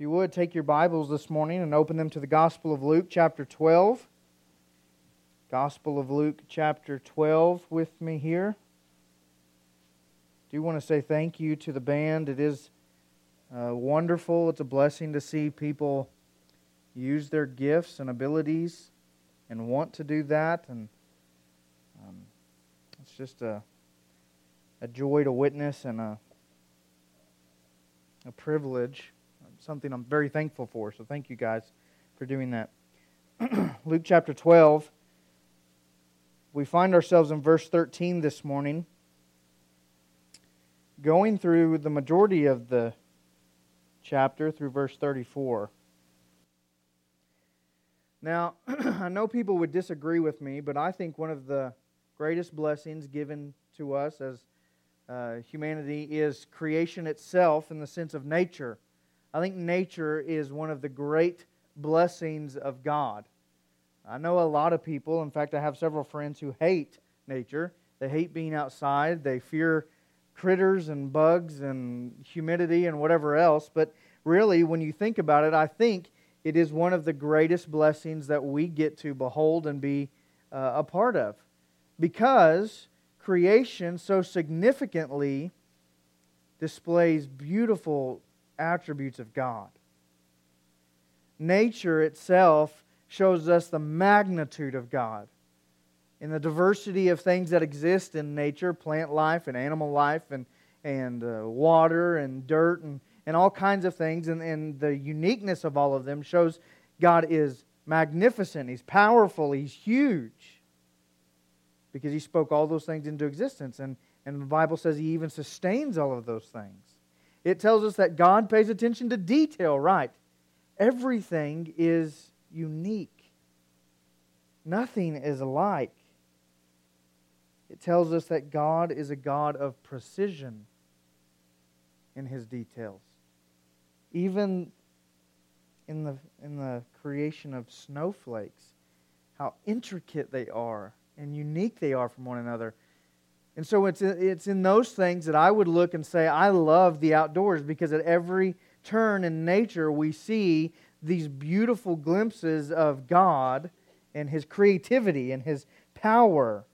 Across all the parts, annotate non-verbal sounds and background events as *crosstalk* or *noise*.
If you would, take your Bibles this morning and open them to the Gospel of Luke, chapter 12. Gospel of Luke, chapter 12, with me here. I do want to say thank you to the band. It is uh, wonderful. It's a blessing to see people use their gifts and abilities and want to do that. And um, it's just a, a joy to witness and a, a privilege something I'm very thankful for. So thank you guys for doing that. *clears throat* Luke chapter 12. We find ourselves in verse 13 this morning, going through the majority of the chapter through verse 34. Now, *clears throat* I know people would disagree with me, but I think one of the greatest blessings given to us as uh, humanity is creation itself in the sense of nature. I think nature is one of the great blessings of God. I know a lot of people, in fact, I have several friends who hate nature. They hate being outside, they fear critters and bugs and humidity and whatever else. But really, when you think about it, I think it is one of the greatest blessings that we get to behold and be uh, a part of. Because creation so significantly displays beautiful attributes of God. Nature itself shows us the magnitude of God. In the diversity of things that exist in nature plant life and animal life and, and uh, water and dirt and, and all kinds of things and, and the uniqueness of all of them shows God is magnificent, He's powerful, He's huge because He spoke all those things into existence. And, and the Bible says He even sustains all of those things. It tells us that God pays attention to detail, right? Everything is unique, nothing is alike. It tells us that God is a God of precision in his details. Even in the, in the creation of snowflakes, how intricate they are and unique they are from one another. And so it's, it's in those things that I would look and say, I love the outdoors because at every turn in nature we see these beautiful glimpses of God and His creativity and His power.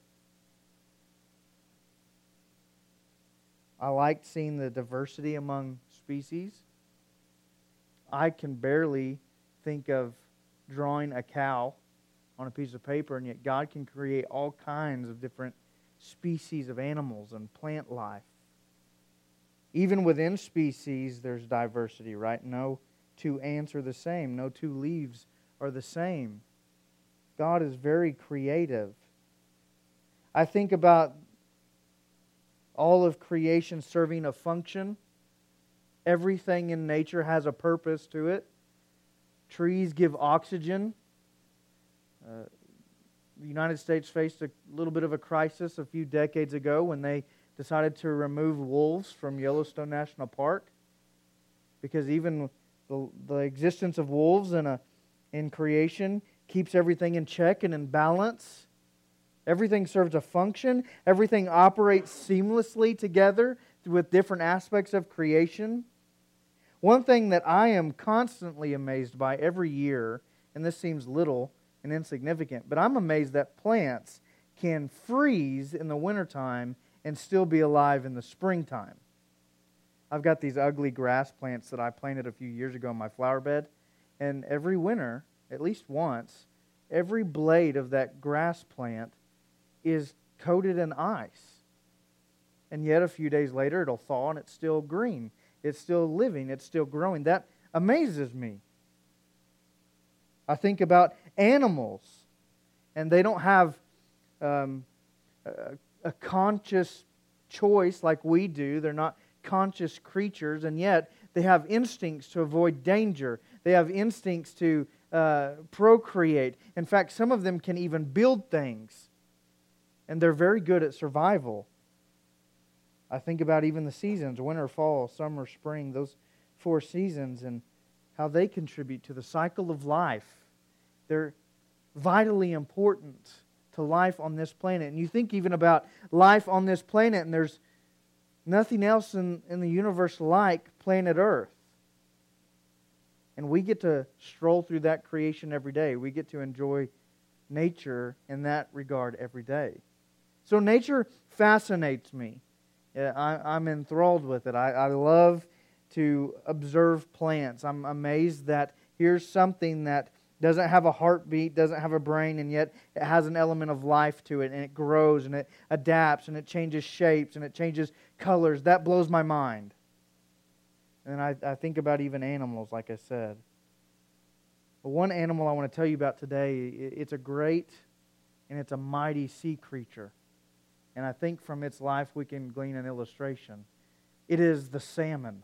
I liked seeing the diversity among species. I can barely think of drawing a cow on a piece of paper, and yet God can create all kinds of different species of animals and plant life. Even within species, there's diversity, right? No two ants are the same, no two leaves are the same. God is very creative. I think about all of creation serving a function. Everything in nature has a purpose to it. Trees give oxygen. Uh, the United States faced a little bit of a crisis a few decades ago when they decided to remove wolves from Yellowstone National Park because even the, the existence of wolves in, a, in creation keeps everything in check and in balance. Everything serves a function, everything operates seamlessly together with different aspects of creation. One thing that I am constantly amazed by every year, and this seems little, and insignificant. But I'm amazed that plants can freeze in the wintertime and still be alive in the springtime. I've got these ugly grass plants that I planted a few years ago in my flower bed, and every winter, at least once, every blade of that grass plant is coated in ice. And yet, a few days later, it'll thaw and it's still green. It's still living. It's still growing. That amazes me. I think about animals, and they don't have um, a, a conscious choice like we do. They're not conscious creatures, and yet they have instincts to avoid danger. They have instincts to uh, procreate. In fact, some of them can even build things, and they're very good at survival. I think about even the seasons winter, fall, summer, spring, those four seasons, and how they contribute to the cycle of life. They're vitally important to life on this planet. And you think even about life on this planet, and there's nothing else in, in the universe like planet Earth. And we get to stroll through that creation every day. We get to enjoy nature in that regard every day. So nature fascinates me. I, am enthralled with it. I, I love to observe plants. I'm amazed that here's something that doesn't have a heartbeat, doesn't have a brain, and yet it has an element of life to it, and it grows and it adapts and it changes shapes and it changes colors. That blows my mind. And I, I think about even animals, like I said. But one animal I want to tell you about today, it's a great and it's a mighty sea creature. And I think from its life we can glean an illustration. It is the salmon.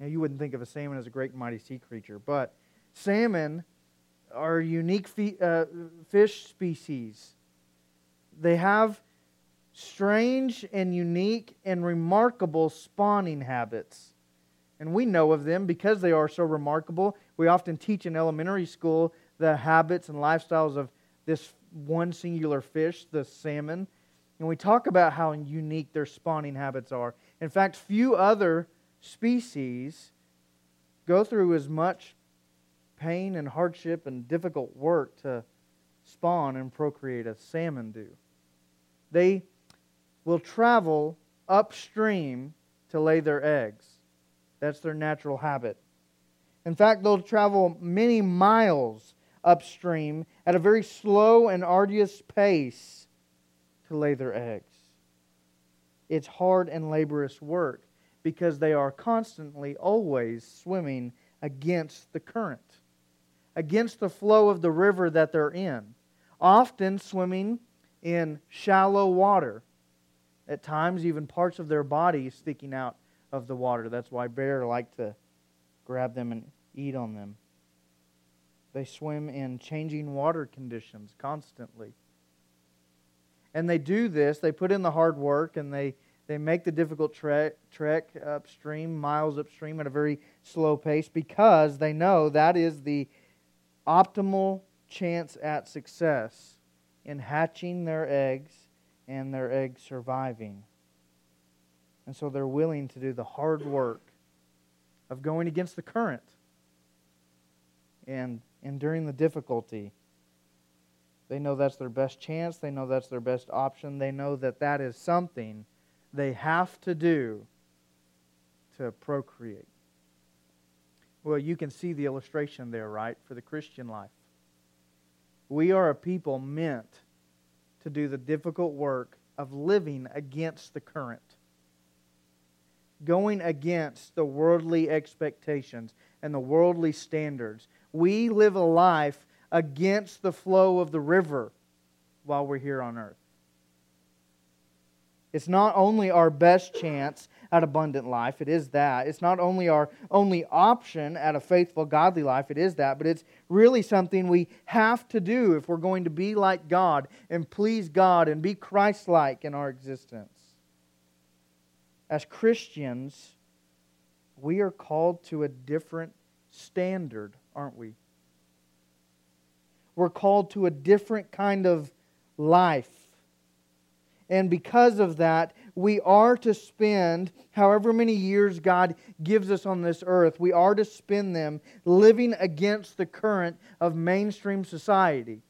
Now, you wouldn't think of a salmon as a great mighty sea creature, but salmon are unique uh, fish species. They have strange and unique and remarkable spawning habits. And we know of them because they are so remarkable. We often teach in elementary school the habits and lifestyles of this one singular fish, the salmon. And we talk about how unique their spawning habits are. In fact, few other species go through as much pain and hardship and difficult work to spawn and procreate as salmon do. They will travel upstream to lay their eggs. That's their natural habit. In fact, they'll travel many miles upstream at a very slow and arduous pace to lay their eggs. It's hard and laborious work because they are constantly, always swimming against the current, against the flow of the river that they're in, often swimming in shallow water. At times, even parts of their body sticking out of the water. That's why bears like to grab them and eat on them. They swim in changing water conditions constantly. And they do this, they put in the hard work and they, they make the difficult trek, trek upstream, miles upstream at a very slow pace because they know that is the optimal chance at success in hatching their eggs and their eggs surviving. And so they're willing to do the hard work of going against the current and enduring the difficulty. They know that's their best chance. They know that's their best option. They know that that is something they have to do to procreate. Well, you can see the illustration there, right, for the Christian life. We are a people meant to do the difficult work of living against the current going against the worldly expectations and the worldly standards. We live a life against the flow of the river while we're here on earth. It's not only our best chance at abundant life, it is that. It's not only our only option at a faithful, godly life, it is that, but it's really something we have to do if we're going to be like God and please God and be Christ like in our existence as Christians, we are called to a different standard, aren't we? We're called to a different kind of life. And because of that, we are to spend however many years God gives us on this earth, we are to spend them living against the current of mainstream society.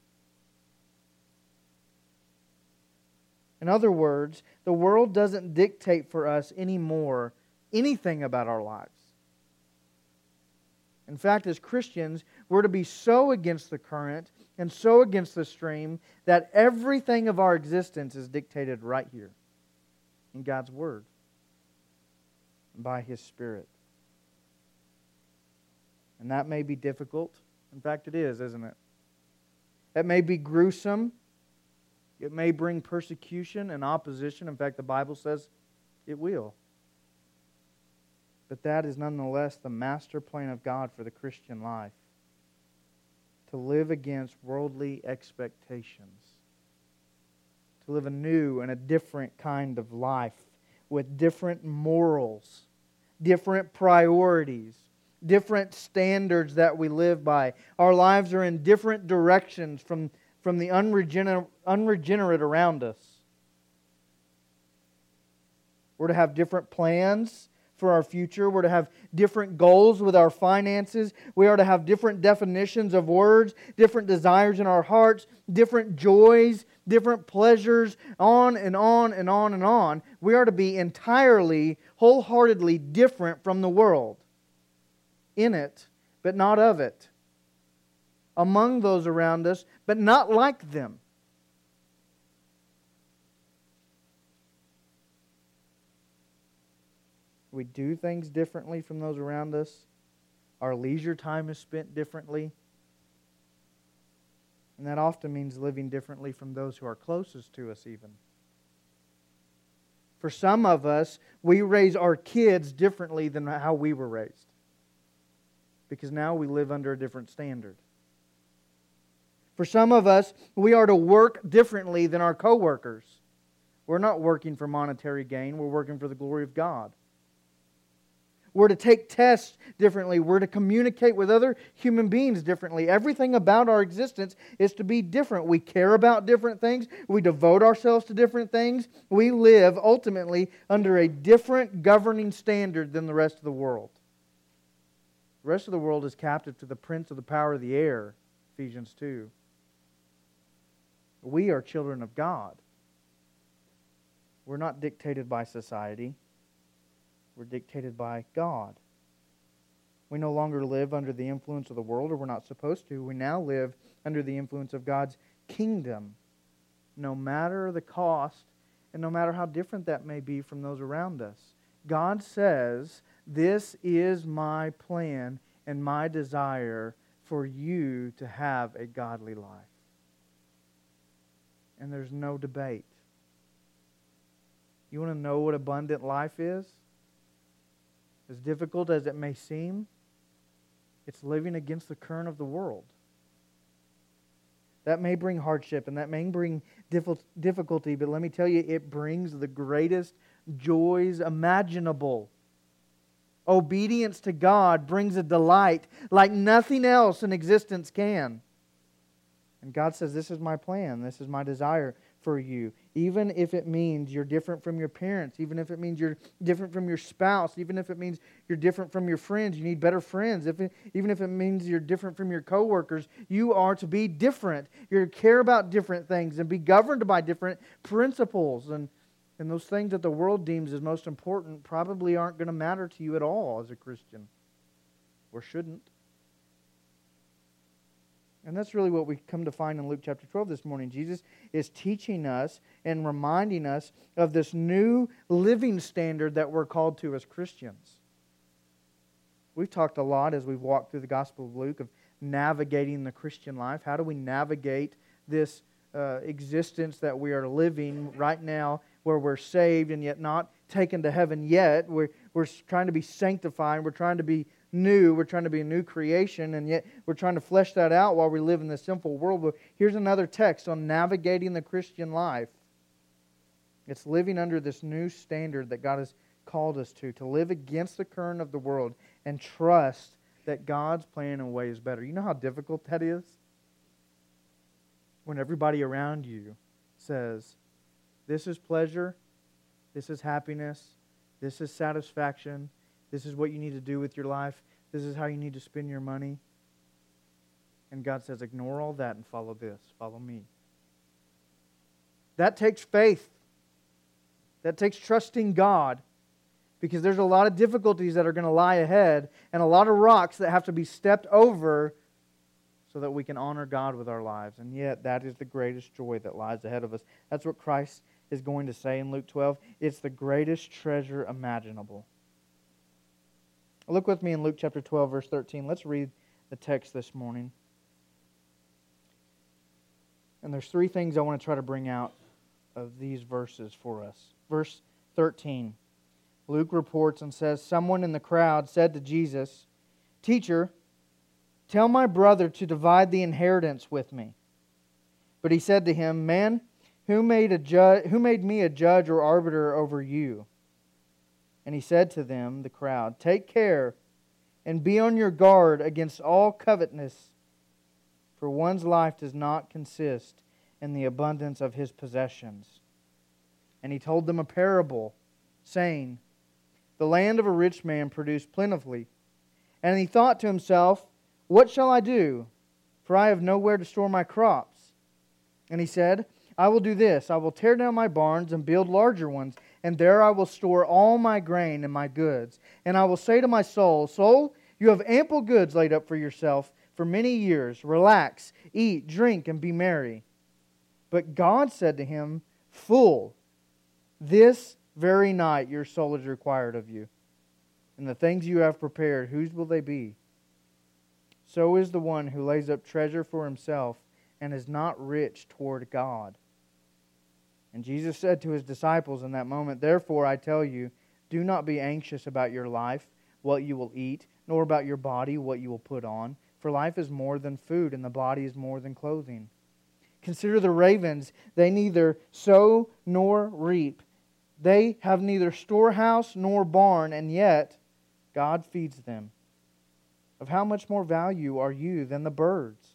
In other words, the world doesn't dictate for us anymore anything about our lives. In fact, as Christians, we're to be so against the current and so against the stream that everything of our existence is dictated right here in God's Word by His Spirit. And that may be difficult. In fact, it is, isn't it? It may be gruesome. It may bring persecution and opposition. In fact, the Bible says it will. But that is nonetheless the master plan of God for the Christian life to live against worldly expectations, to live a new and a different kind of life with different morals, different priorities, different standards that we live by. Our lives are in different directions from from the unregenerate, unregenerate around us. We're to have different plans for our future. We're to have different goals with our finances. We are to have different definitions of words, different desires in our hearts, different joys, different pleasures, on and on and on and on. We are to be entirely, wholeheartedly different from the world. In it, but not of it. Among those around us, but not like them. We do things differently from those around us. Our leisure time is spent differently. And that often means living differently from those who are closest to us, even. For some of us, we raise our kids differently than how we were raised. Because now we live under a different standard. For some of us, we are to work differently than our coworkers. We're not working for monetary gain, we're working for the glory of God. We're to take tests differently. We're to communicate with other human beings differently. Everything about our existence is to be different. We care about different things. We devote ourselves to different things. We live ultimately under a different governing standard than the rest of the world. The rest of the world is captive to the prince of the power of the air, Ephesians 2. We are children of God. We're not dictated by society. We're dictated by God. We no longer live under the influence of the world, or we're not supposed to. We now live under the influence of God's kingdom, no matter the cost and no matter how different that may be from those around us. God says, This is my plan and my desire for you to have a godly life. And there's no debate. You want to know what abundant life is? As difficult as it may seem, it's living against the current of the world. That may bring hardship and that may bring difficulty, but let me tell you, it brings the greatest joys imaginable. Obedience to God brings a delight like nothing else in existence can. And God says, This is my plan, this is my desire for you, even if it means you're different from your parents, even if it means you're different from your spouse, even if it means you're different from your friends, you need better friends, if it, even if it means you're different from your coworkers, you are to be different. You're to care about different things and be governed by different principles. And, and those things that the world deems as most important probably aren't going to matter to you at all as a Christian, or shouldn't. And that's really what we come to find in Luke chapter 12 this morning. Jesus is teaching us and reminding us of this new living standard that we're called to as Christians. We've talked a lot as we've walked through the Gospel of Luke of navigating the Christian life. How do we navigate this uh, existence that we are living right now where we're saved and yet not taken to heaven yet? We're, we're trying to be sanctified. We're trying to be new. We're trying to be a new creation, and yet we're trying to flesh that out while we live in this simple world. But here's another text on navigating the Christian life. It's living under this new standard that God has called us to, to live against the current of the world and trust that God's plan and way is better. You know how difficult that is? When everybody around you says, This is pleasure, this is happiness, this is satisfaction, this is what you need to do with your life. This is how you need to spend your money. And God says, ignore all that and follow this. Follow me. That takes faith. That takes trusting God because there's a lot of difficulties that are going to lie ahead and a lot of rocks that have to be stepped over so that we can honor God with our lives. And yet, that is the greatest joy that lies ahead of us. That's what Christ is going to say in Luke 12. It's the greatest treasure imaginable. Look with me in Luke chapter 12, verse 13. Let's read the text this morning. And there's three things I want to try to bring out of these verses for us. Verse 13. Luke reports and says, Someone in the crowd said to Jesus, Teacher, tell my brother to divide the inheritance with me. But he said to him, Man, who made, a ju- who made me a judge or arbiter over you? And he said to them, the crowd, Take care and be on your guard against all covetousness, for one's life does not consist in the abundance of his possessions. And he told them a parable, saying, the land of a rich man produced plentifully. And he thought to himself, What shall I do? For I have nowhere to store my crops. And he said, I will do this I will tear down my barns and build larger ones, and there I will store all my grain and my goods. And I will say to my soul, Soul, you have ample goods laid up for yourself for many years. Relax, eat, drink, and be merry. But God said to him, Fool, this very night your soul is required of you. And the things you have prepared, whose will they be? So is the one who lays up treasure for himself and is not rich toward God. And Jesus said to his disciples in that moment, Therefore I tell you, do not be anxious about your life, what you will eat, nor about your body, what you will put on. For life is more than food, and the body is more than clothing. Consider the ravens. They neither sow nor reap. They have neither storehouse nor barn, and yet God feeds them. Of how much more value are you than the birds?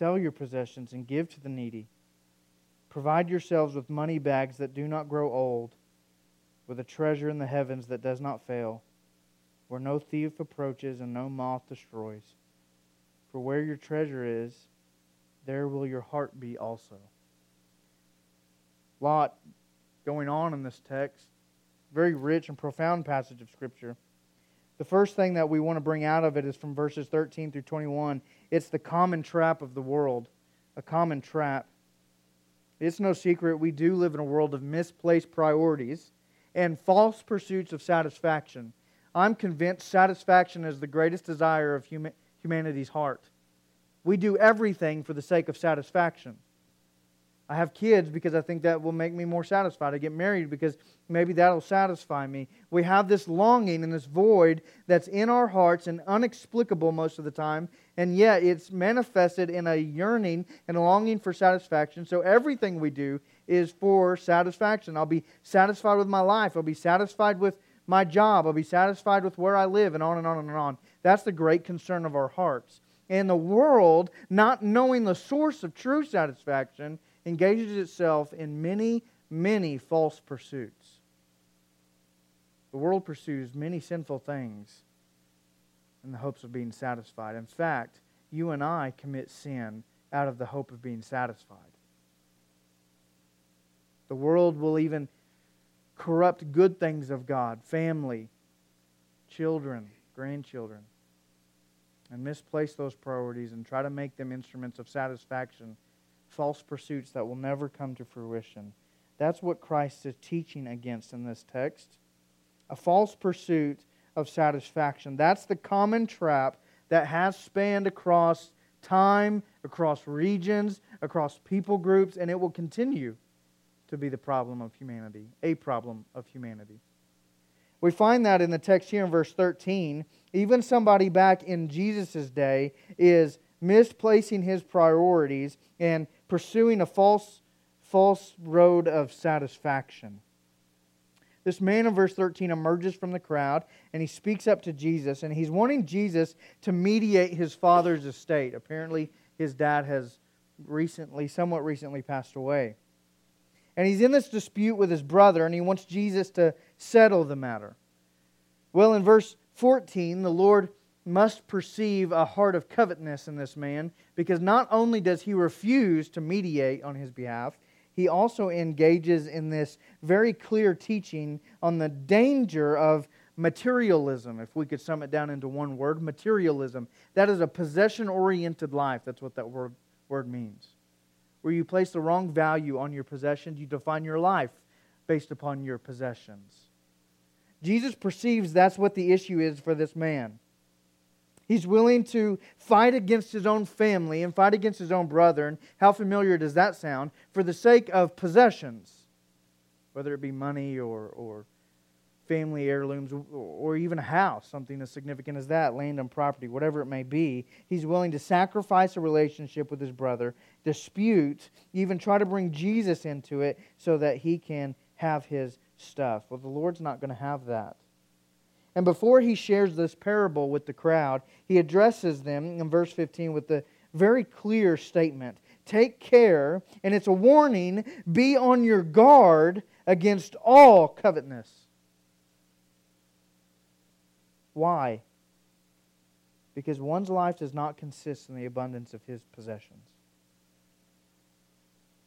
Sell your possessions and give to the needy. Provide yourselves with money bags that do not grow old, with a treasure in the heavens that does not fail, where no thief approaches and no moth destroys. For where your treasure is, there will your heart be also. Lot going on in this text. Very rich and profound passage of Scripture. The first thing that we want to bring out of it is from verses 13 through 21. It's the common trap of the world, a common trap. It's no secret we do live in a world of misplaced priorities and false pursuits of satisfaction. I'm convinced satisfaction is the greatest desire of humanity's heart. We do everything for the sake of satisfaction. I have kids because I think that will make me more satisfied. I get married because maybe that'll satisfy me. We have this longing and this void that's in our hearts and unexplicable most of the time, and yet it's manifested in a yearning and a longing for satisfaction. So everything we do is for satisfaction. I'll be satisfied with my life, I'll be satisfied with my job, I'll be satisfied with where I live, and on and on and on. That's the great concern of our hearts and the world, not knowing the source of true satisfaction, engages itself in many, many false pursuits. The world pursues many sinful things in the hopes of being satisfied. In fact, you and I commit sin out of the hope of being satisfied. The world will even corrupt good things of God family, children, grandchildren and misplace those priorities and try to make them instruments of satisfaction, false pursuits that will never come to fruition. That's what Christ is teaching against in this text. A false pursuit of satisfaction. That's the common trap that has spanned across time, across regions, across people groups, and it will continue to be the problem of humanity, a problem of humanity. We find that in the text here in verse 13. Even somebody back in Jesus' day is misplacing his priorities and pursuing a false, false road of satisfaction. This man in verse 13 emerges from the crowd and he speaks up to Jesus and he's wanting Jesus to mediate his father's estate. Apparently, his dad has recently, somewhat recently, passed away. And he's in this dispute with his brother and he wants Jesus to settle the matter. Well, in verse 14, the Lord must perceive a heart of covetousness in this man because not only does he refuse to mediate on his behalf, he also engages in this very clear teaching on the danger of materialism, if we could sum it down into one word materialism. That is a possession oriented life. That's what that word, word means. Where you place the wrong value on your possessions, you define your life based upon your possessions. Jesus perceives that's what the issue is for this man. He's willing to fight against his own family and fight against his own brother. And how familiar does that sound? For the sake of possessions, whether it be money or, or family heirlooms or even a house, something as significant as that, land and property, whatever it may be. He's willing to sacrifice a relationship with his brother, dispute, even try to bring Jesus into it so that he can have his stuff. Well, the Lord's not going to have that. And before he shares this parable with the crowd, he addresses them in verse 15 with the very clear statement Take care, and it's a warning be on your guard against all covetousness. Why? Because one's life does not consist in the abundance of his possessions.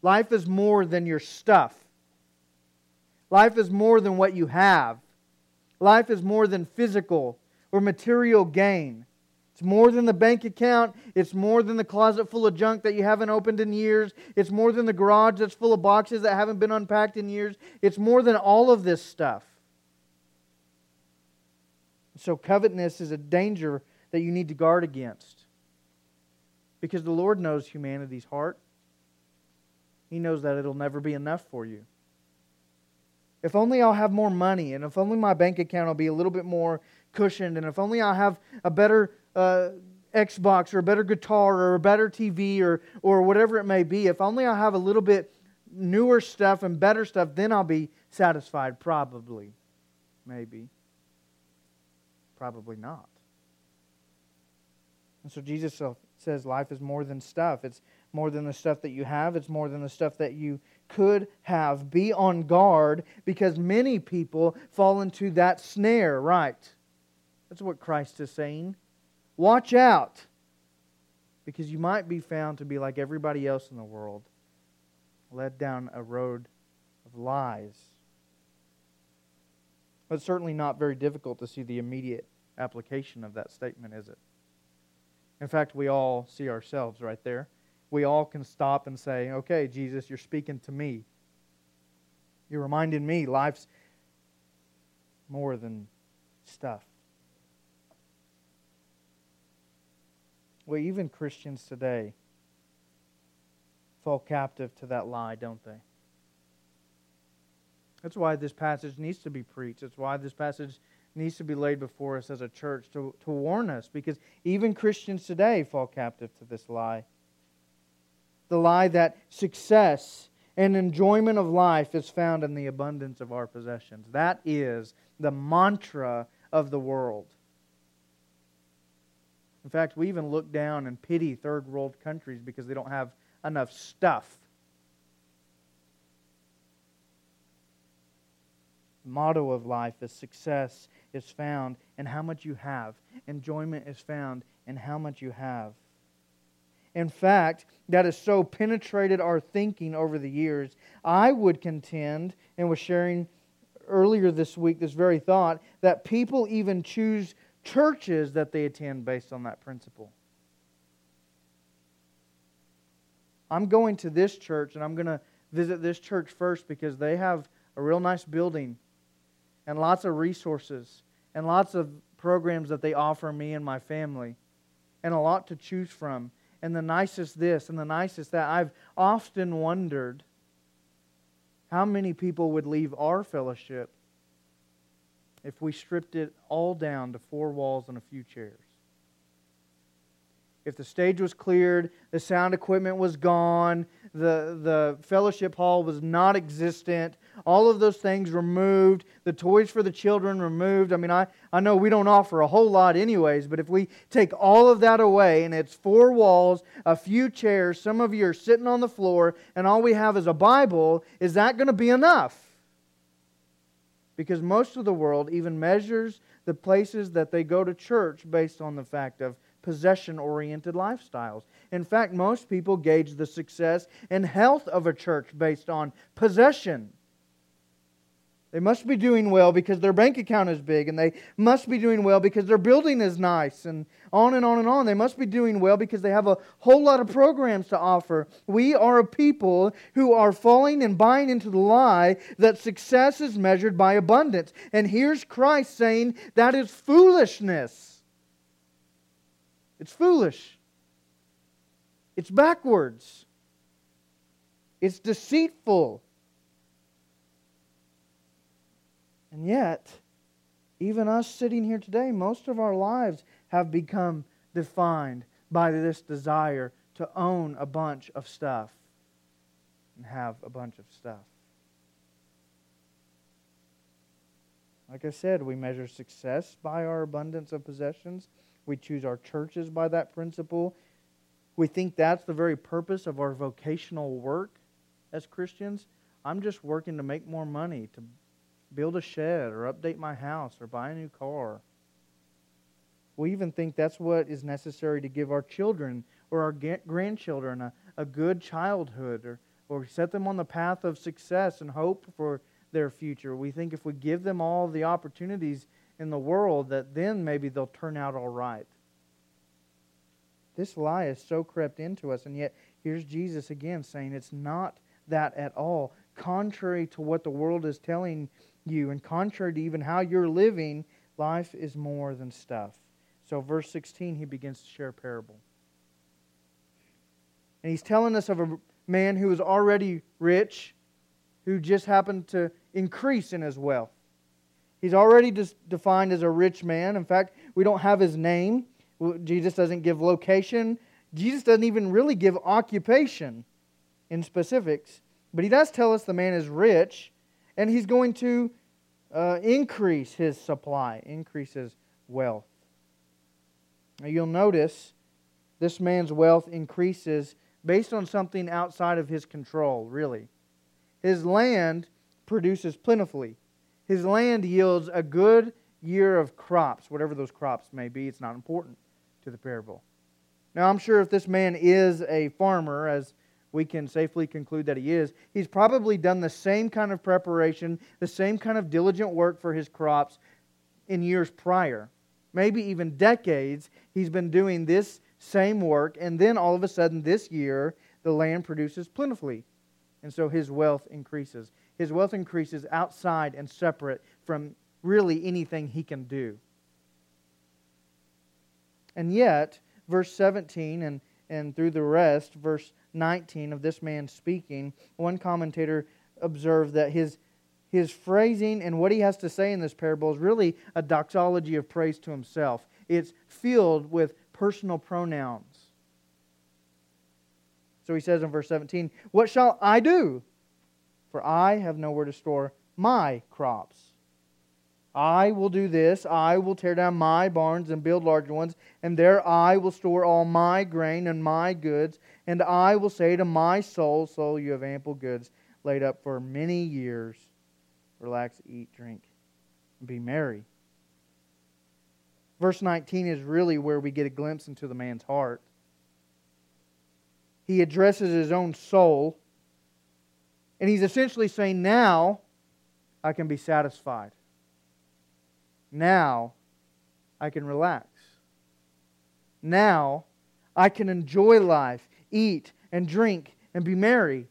Life is more than your stuff. Life is more than what you have. Life is more than physical or material gain. It's more than the bank account. It's more than the closet full of junk that you haven't opened in years. It's more than the garage that's full of boxes that haven't been unpacked in years. It's more than all of this stuff. So, covetousness is a danger that you need to guard against. Because the Lord knows humanity's heart, He knows that it'll never be enough for you. If only I'll have more money, and if only my bank account will be a little bit more cushioned, and if only I'll have a better uh, Xbox or a better guitar or a better TV or, or whatever it may be, if only I'll have a little bit newer stuff and better stuff, then I'll be satisfied, probably. Maybe. Probably not. And so Jesus says life is more than stuff. It's more than the stuff that you have, it's more than the stuff that you could have. Be on guard because many people fall into that snare, right? That's what Christ is saying. Watch out because you might be found to be like everybody else in the world, led down a road of lies. But it's certainly not very difficult to see the immediate application of that statement, is it? In fact, we all see ourselves right there we all can stop and say, okay, Jesus, you're speaking to me. You're reminding me life's more than stuff. Well, even Christians today fall captive to that lie, don't they? That's why this passage needs to be preached. That's why this passage needs to be laid before us as a church to, to warn us, because even Christians today fall captive to this lie the lie that success and enjoyment of life is found in the abundance of our possessions. That is the mantra of the world. In fact, we even look down and pity third world countries because they don't have enough stuff. The motto of life is success is found in how much you have, enjoyment is found in how much you have. In fact, that has so penetrated our thinking over the years. I would contend, and was sharing earlier this week this very thought, that people even choose churches that they attend based on that principle. I'm going to this church and I'm going to visit this church first because they have a real nice building and lots of resources and lots of programs that they offer me and my family and a lot to choose from and the nicest this and the nicest that. I've often wondered how many people would leave our fellowship if we stripped it all down to four walls and a few chairs if the stage was cleared, the sound equipment was gone, the, the fellowship hall was not existent, all of those things removed, the toys for the children removed. I mean, I, I know we don't offer a whole lot, anyways, but if we take all of that away and it's four walls, a few chairs, some of you are sitting on the floor, and all we have is a Bible, is that going to be enough? Because most of the world even measures the places that they go to church based on the fact of possession oriented lifestyles. In fact, most people gauge the success and health of a church based on possession. They must be doing well because their bank account is big, and they must be doing well because their building is nice, and on and on and on. They must be doing well because they have a whole lot of programs to offer. We are a people who are falling and buying into the lie that success is measured by abundance. And here's Christ saying that is foolishness. It's foolish, it's backwards, it's deceitful. And yet, even us sitting here today, most of our lives have become defined by this desire to own a bunch of stuff and have a bunch of stuff. Like I said, we measure success by our abundance of possessions. We choose our churches by that principle. We think that's the very purpose of our vocational work as Christians. I'm just working to make more money, to build a shed or update my house or buy a new car. We even think that's what is necessary to give our children or our grandchildren a, a good childhood or, or set them on the path of success and hope for their future. We think if we give them all the opportunities in the world, that then maybe they'll turn out all right. This lie is so crept into us, and yet here's Jesus again saying it's not that at all. Contrary to what the world is telling you, and contrary to even how you're living, life is more than stuff. So, verse 16, he begins to share a parable. And he's telling us of a man who was already rich, who just happened to increase in his wealth. He's already defined as a rich man. In fact, we don't have his name. Jesus doesn't give location. Jesus doesn't even really give occupation in specifics. But he does tell us the man is rich and he's going to uh, increase his supply, increase his wealth. Now you'll notice this man's wealth increases based on something outside of his control, really. His land produces plentifully. His land yields a good year of crops, whatever those crops may be. It's not important to the parable. Now, I'm sure if this man is a farmer, as we can safely conclude that he is, he's probably done the same kind of preparation, the same kind of diligent work for his crops in years prior. Maybe even decades, he's been doing this same work, and then all of a sudden this year, the land produces plentifully. And so his wealth increases. His wealth increases outside and separate from really anything he can do. And yet, verse 17 and, and through the rest, verse 19 of this man speaking, one commentator observed that his, his phrasing and what he has to say in this parable is really a doxology of praise to himself. It's filled with personal pronouns. So he says in verse 17, What shall I do? For I have nowhere to store my crops. I will do this. I will tear down my barns and build larger ones, and there I will store all my grain and my goods. And I will say to my soul, Soul, you have ample goods laid up for many years. Relax, eat, drink, and be merry. Verse 19 is really where we get a glimpse into the man's heart. He addresses his own soul, and he's essentially saying, Now I can be satisfied. Now I can relax. Now I can enjoy life eat and drink and be merry.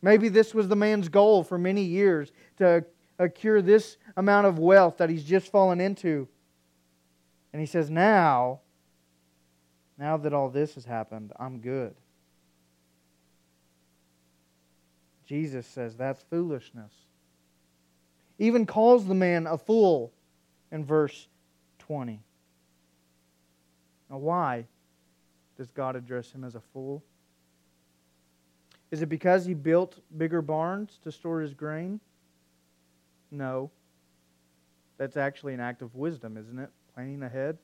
Maybe this was the man's goal for many years to accrue this amount of wealth that he's just fallen into. And he says, Now, now that all this has happened, I'm good. Jesus says that's foolishness. Even calls the man a fool in verse 20. Now, why? does God address him as a fool? Is it because he built bigger barns to store his grain? No. That's actually an act of wisdom, isn't it? Planning ahead.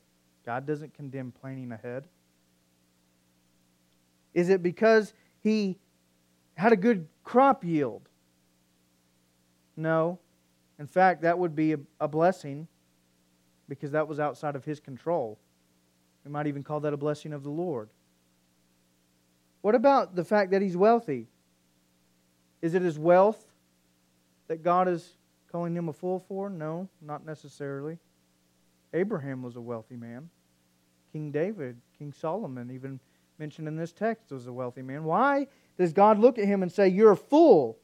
God doesn't condemn planning ahead. Is it because he had a good crop yield? No. In fact, that would be a, blessing because that was outside of his control. We might even call that a blessing of the Lord. What about the fact that he's wealthy? Is it his wealth that God is calling him a fool for? No, not necessarily. Abraham was a wealthy man. King David, King Solomon, even mentioned in this text, was a wealthy man. Why does God look at him and say, You're a fool?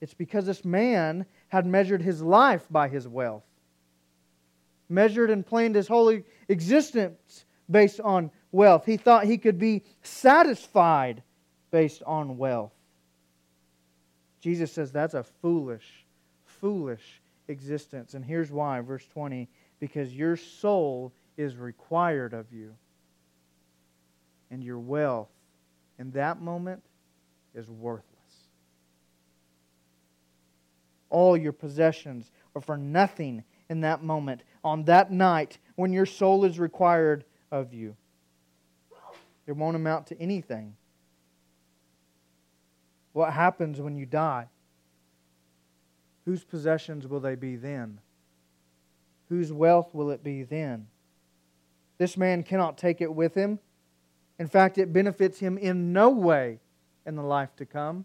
It's because this man had measured his life by his wealth, measured and planned his whole existence based on wealth. He thought he could be satisfied based on wealth. Jesus says that's a foolish, foolish existence. And here's why, verse 20 because your soul is required of you, and your wealth in that moment is worthless. All your possessions are for nothing in that moment, on that night when your soul is required of you. It won't amount to anything. What happens when you die? Whose possessions will they be then? Whose wealth will it be then? This man cannot take it with him. In fact, it benefits him in no way in the life to come.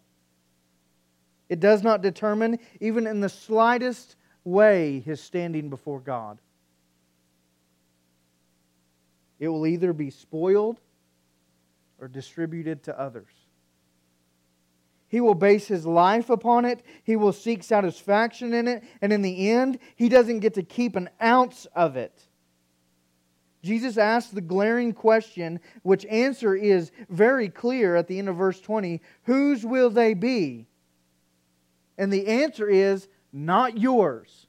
It does not determine, even in the slightest way, his standing before God. It will either be spoiled or distributed to others. He will base his life upon it. He will seek satisfaction in it. And in the end, he doesn't get to keep an ounce of it. Jesus asks the glaring question, which answer is very clear at the end of verse 20 Whose will they be? And the answer is not yours.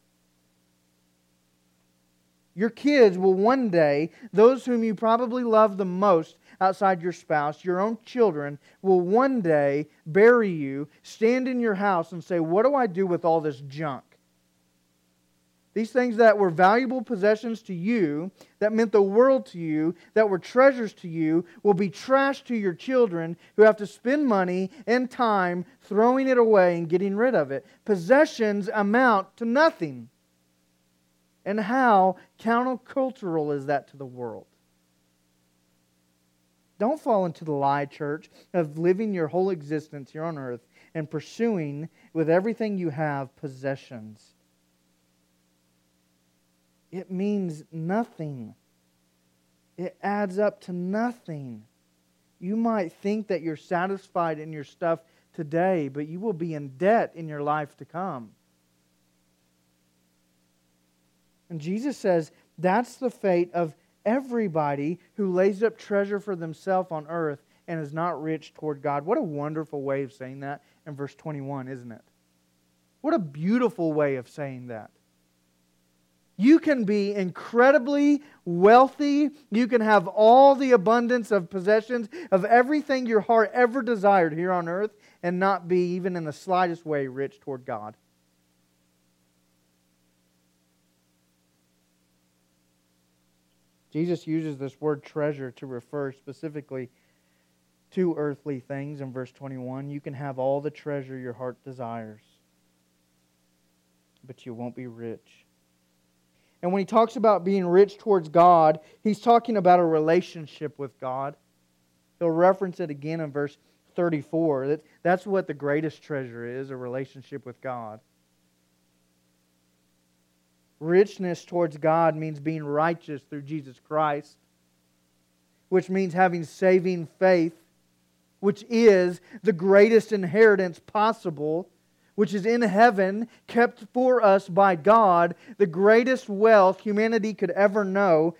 Your kids will one day, those whom you probably love the most, outside your spouse, your own children will one day bury you, stand in your house, and say, What do I do with all this junk? These things that were valuable possessions to you, that meant the world to you, that were treasures to you, will be trash to your children who have to spend money and time throwing it away and getting rid of it. Possessions amount to nothing. And how countercultural is that to the world? Don't fall into the lie, church, of living your whole existence here on earth and pursuing with everything you have possessions. It means nothing. It adds up to nothing. You might think that you're satisfied in your stuff today, but you will be in debt in your life to come. And Jesus says that's the fate of everybody who lays up treasure for themselves on earth and is not rich toward God. What a wonderful way of saying that in verse 21, isn't it? What a beautiful way of saying that. You can be incredibly wealthy. You can have all the abundance of possessions, of everything your heart ever desired here on earth, and not be, even in the slightest way, rich toward God. Jesus uses this word treasure to refer specifically to earthly things in verse 21. You can have all the treasure your heart desires, but you won't be rich. And when he talks about being rich towards God, he's talking about a relationship with God. He'll reference it again in verse 34. That, that's what the greatest treasure is a relationship with God. Richness towards God means being righteous through Jesus Christ, which means having saving faith, which is the greatest inheritance possible, which is in heaven, kept for us by God, the greatest wealth humanity could ever know.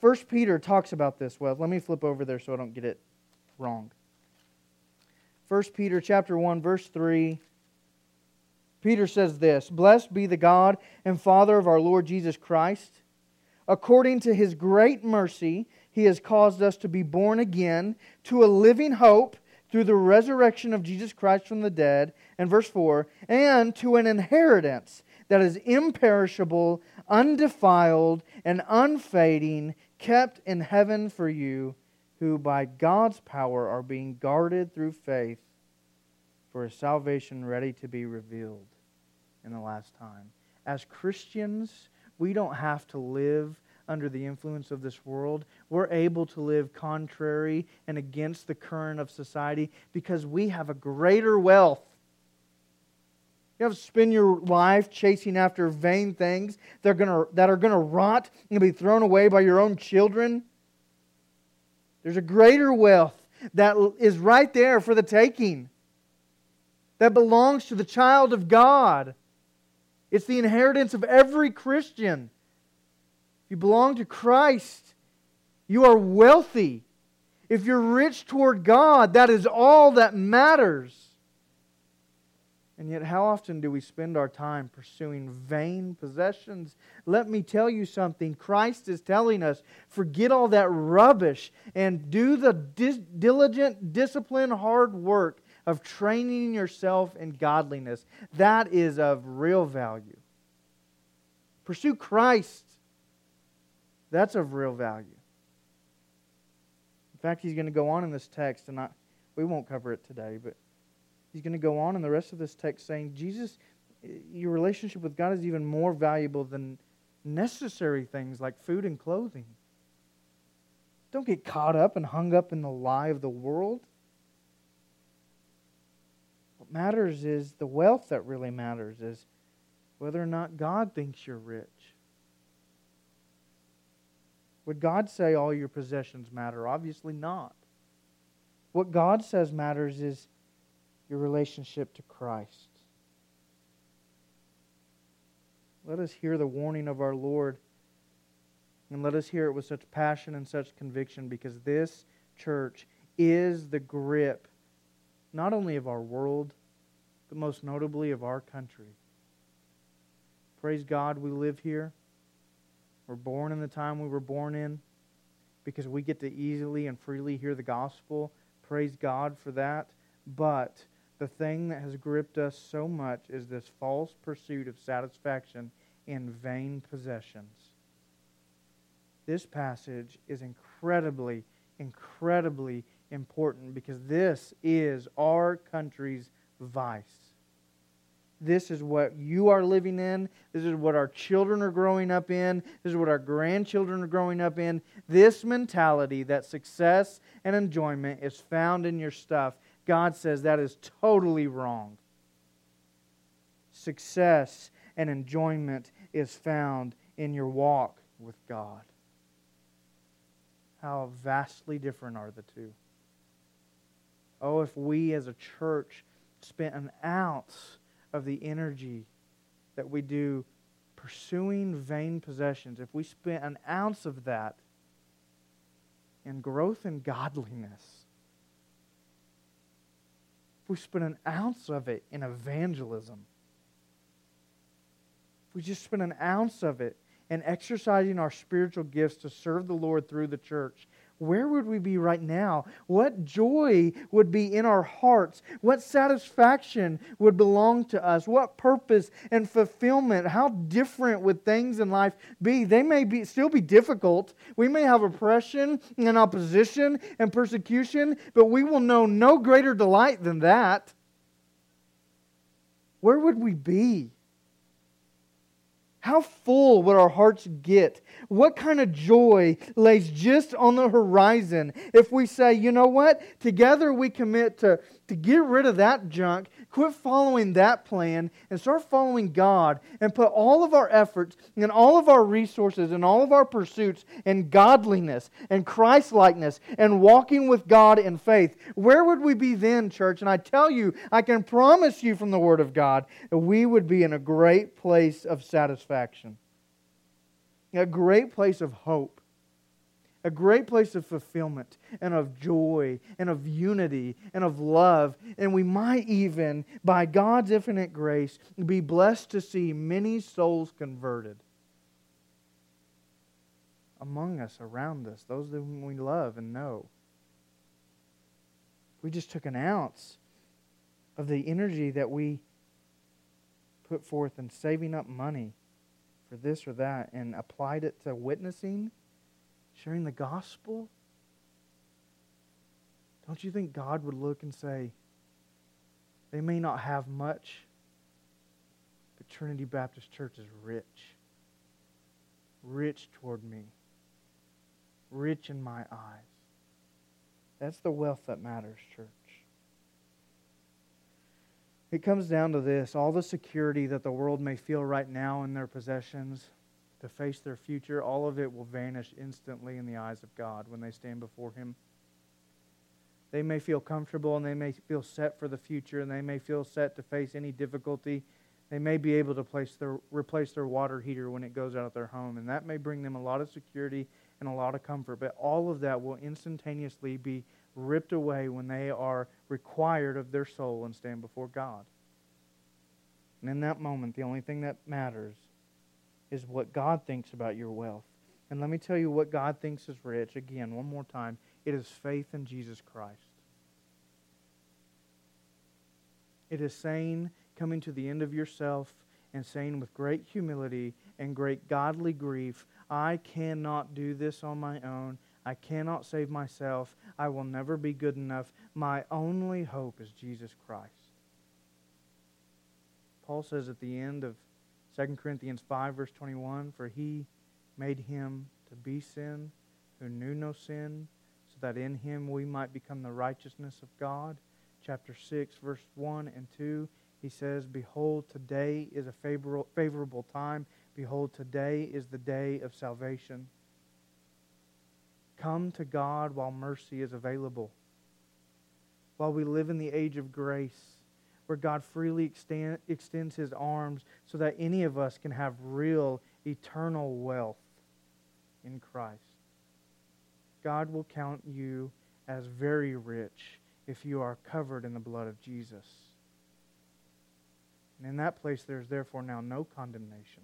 First Peter talks about this wealth. Let me flip over there so I don't get it wrong. First Peter chapter 1 verse 3 Peter says this Blessed be the God and Father of our Lord Jesus Christ. According to his great mercy, he has caused us to be born again to a living hope through the resurrection of Jesus Christ from the dead. And verse 4 and to an inheritance that is imperishable, undefiled, and unfading, kept in heaven for you, who by God's power are being guarded through faith for a salvation ready to be revealed in the last time. As Christians, we don't have to live under the influence of this world. We're able to live contrary and against the current of society because we have a greater wealth You have to spend your life chasing after vain things that are gonna, that are gonna rot and be thrown away by your own children. There's a greater wealth that is right there for the taking, that belongs to the child of God. It's the inheritance of every Christian. If you belong to Christ, you are wealthy. If you're rich toward God, that is all that matters. And yet, how often do we spend our time pursuing vain possessions? Let me tell you something. Christ is telling us forget all that rubbish and do the dis- diligent, disciplined, hard work of training yourself in godliness. That is of real value. Pursue Christ. That's of real value. In fact, he's going to go on in this text, and I, we won't cover it today, but he's going to go on in the rest of this text saying, Jesus, your relationship with God is even more valuable than necessary things like food and clothing. Don't get caught up and hung up in the lie of the world. What matters is the wealth that really matters is whether or not God thinks you're rich. Would God say all your possessions matter? Obviously not. What God says matters is your relationship to Christ. Let us hear the warning of our Lord and let us hear it with such passion and such conviction because this church is the grip not only of our world, but most notably of our country. Praise God, we live here. We're born in the time we were born in because we get to easily and freely hear the gospel. Praise God for that. But the thing that has gripped us so much is this false pursuit of satisfaction in vain possessions. This passage is incredibly, incredibly important because this is our country's vice. This is what you are living in. This is what our children are growing up in. This is what our grandchildren are growing up in. This mentality that success and enjoyment is found in your stuff God says that is totally wrong. Success and enjoyment is found in your walk with God. How vastly different are the two. Oh, if we as a church spent an ounce of the energy that we do pursuing vain possessions, if we spent an ounce of that in growth and godliness, if we spend an ounce of it in evangelism, if we just spend an ounce of it in exercising our spiritual gifts to serve the Lord through the church, where would we be right now? What joy would be in our hearts? What satisfaction would belong to us? What purpose and fulfillment? How different would things in life be? They may be, still be difficult. We may have oppression and opposition and persecution, but we will know no greater delight than that. Where would we be? How full would our hearts get? What kind of joy lays just on the horizon if we say, you know what? Together we commit to, to get rid of that junk Quit following that plan and start following God and put all of our efforts and all of our resources and all of our pursuits in godliness and Christlikeness and walking with God in faith. Where would we be then, church? And I tell you, I can promise you from the Word of God that we would be in a great place of satisfaction, a great place of hope a great place of fulfillment and of joy and of unity and of love. And we might even, by God's infinite grace, be blessed to see many souls converted among us, around us, those whom we love and know. We just took an ounce of the energy that we put forth in saving up money for this or that and applied it to witnessing sharing the gospel, don't you think God would look and say, they may not have much, but Trinity Baptist Church is rich. Rich toward me. Rich in my eyes. That's the wealth that matters, church. It comes down to this all the security that the world may feel right now in their possessions to face their future, all of it will vanish instantly in the eyes of God when they stand before Him. They may feel comfortable and they may feel set for the future and they may feel set to face any difficulty. They may be able to place their, replace their water heater when it goes out of their home, and that may bring them a lot of security and a lot of comfort. But all of that will instantaneously be ripped away when they are required of their soul and stand before God. And in that moment, the only thing that matters is what God thinks about your wealth. And let me tell you what God thinks is rich. Again, one more time it is faith in Jesus Christ. It is saying, coming to the end of yourself and saying with great humility and great godly grief, I cannot do this on my own. I cannot save myself. I will never be good enough. My only hope is Jesus Christ. Paul says at the end of 2 Corinthians 5, verse 21 For he made him to be sin who knew no sin, so that in him we might become the righteousness of God. Chapter 6, verse 1 and 2, he says, Behold, today is a favorable, favorable time. Behold, today is the day of salvation. Come to God while mercy is available. While we live in the age of grace, where God freely extend, extends his arms so that any of us can have real eternal wealth in Christ. God will count you as very rich if you are covered in the blood of Jesus. And in that place, there is therefore now no condemnation.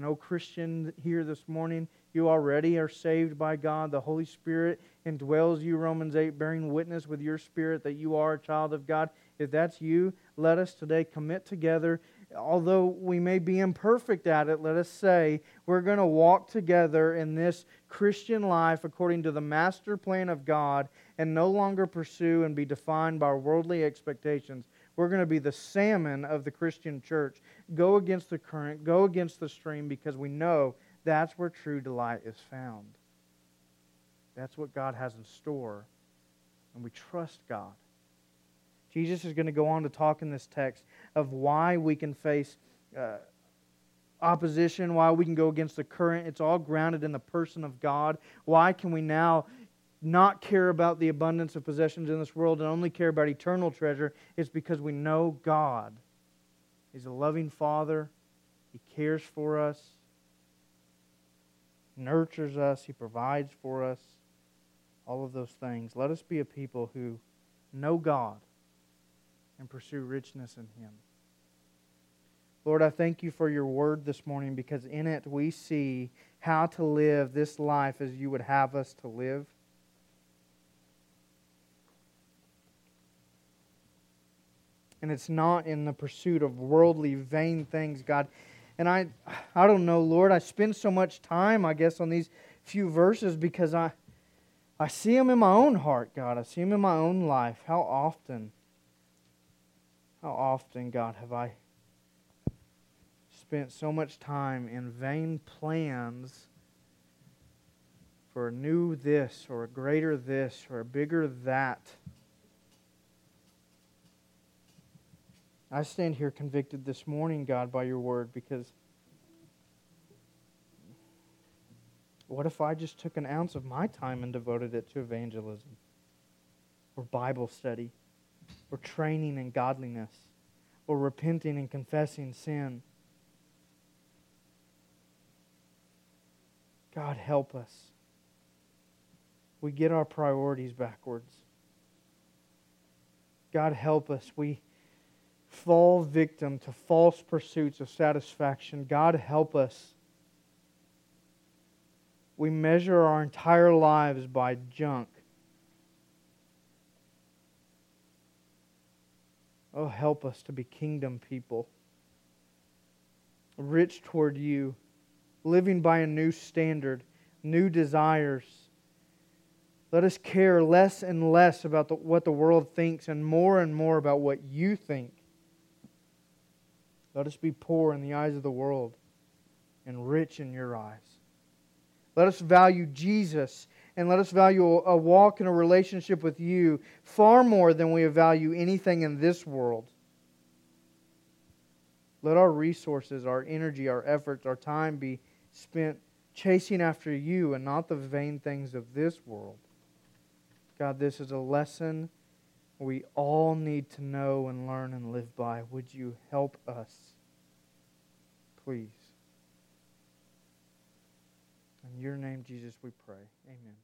And, oh, Christian, here this morning, you already are saved by God. The Holy Spirit indwells you, Romans 8, bearing witness with your spirit that you are a child of God. If that's you, let us today commit together. Although we may be imperfect at it, let us say we're going to walk together in this Christian life according to the master plan of God and no longer pursue and be defined by worldly expectations. We're going to be the salmon of the Christian church. Go against the current, go against the stream because we know that's where true delight is found. That's what God has in store. And we trust God. Jesus is going to go on to talk in this text of why we can face uh, opposition, why we can go against the current. It's all grounded in the person of God. Why can we now not care about the abundance of possessions in this world and only care about eternal treasure? It's because we know God. He's a loving Father, He cares for us nurtures us, He provides for us, all of those things. Let us be a people who know God and pursue richness in Him. Lord, I thank you for your word this morning because in it we see how to live this life as you would have us to live. And it's not in the pursuit of worldly, vain things, God. And I, I don't know, Lord, I spend so much time, I guess, on these few verses because I, I see them in my own heart, God. I see them in my own life. How often, how often, God, have I spent so much time in vain plans for a new this or a greater this or a bigger that? I stand here convicted this morning, God, by your word, because what if I just took an ounce of my time and devoted it to evangelism, or Bible study, or training in godliness, or repenting and confessing sin? God, help us. We get our priorities backwards. God, help us. We fall victim to false pursuits of satisfaction. God, help us. We measure our entire lives by junk. Oh, help us to be kingdom people, rich toward you, living by a new standard, new desires. Let us care less and less about the, what the world thinks and more and more about what you think. Let us be poor in the eyes of the world and rich in your eyes. Let us value Jesus and let us value a walk in a relationship with you far more than we value anything in this world. Let our resources, our energy, our efforts, our time be spent chasing after you and not the vain things of this world. God, this is a lesson we all need to know and learn and live by. Would you help us? Please. In your name, Jesus, we pray. Amen.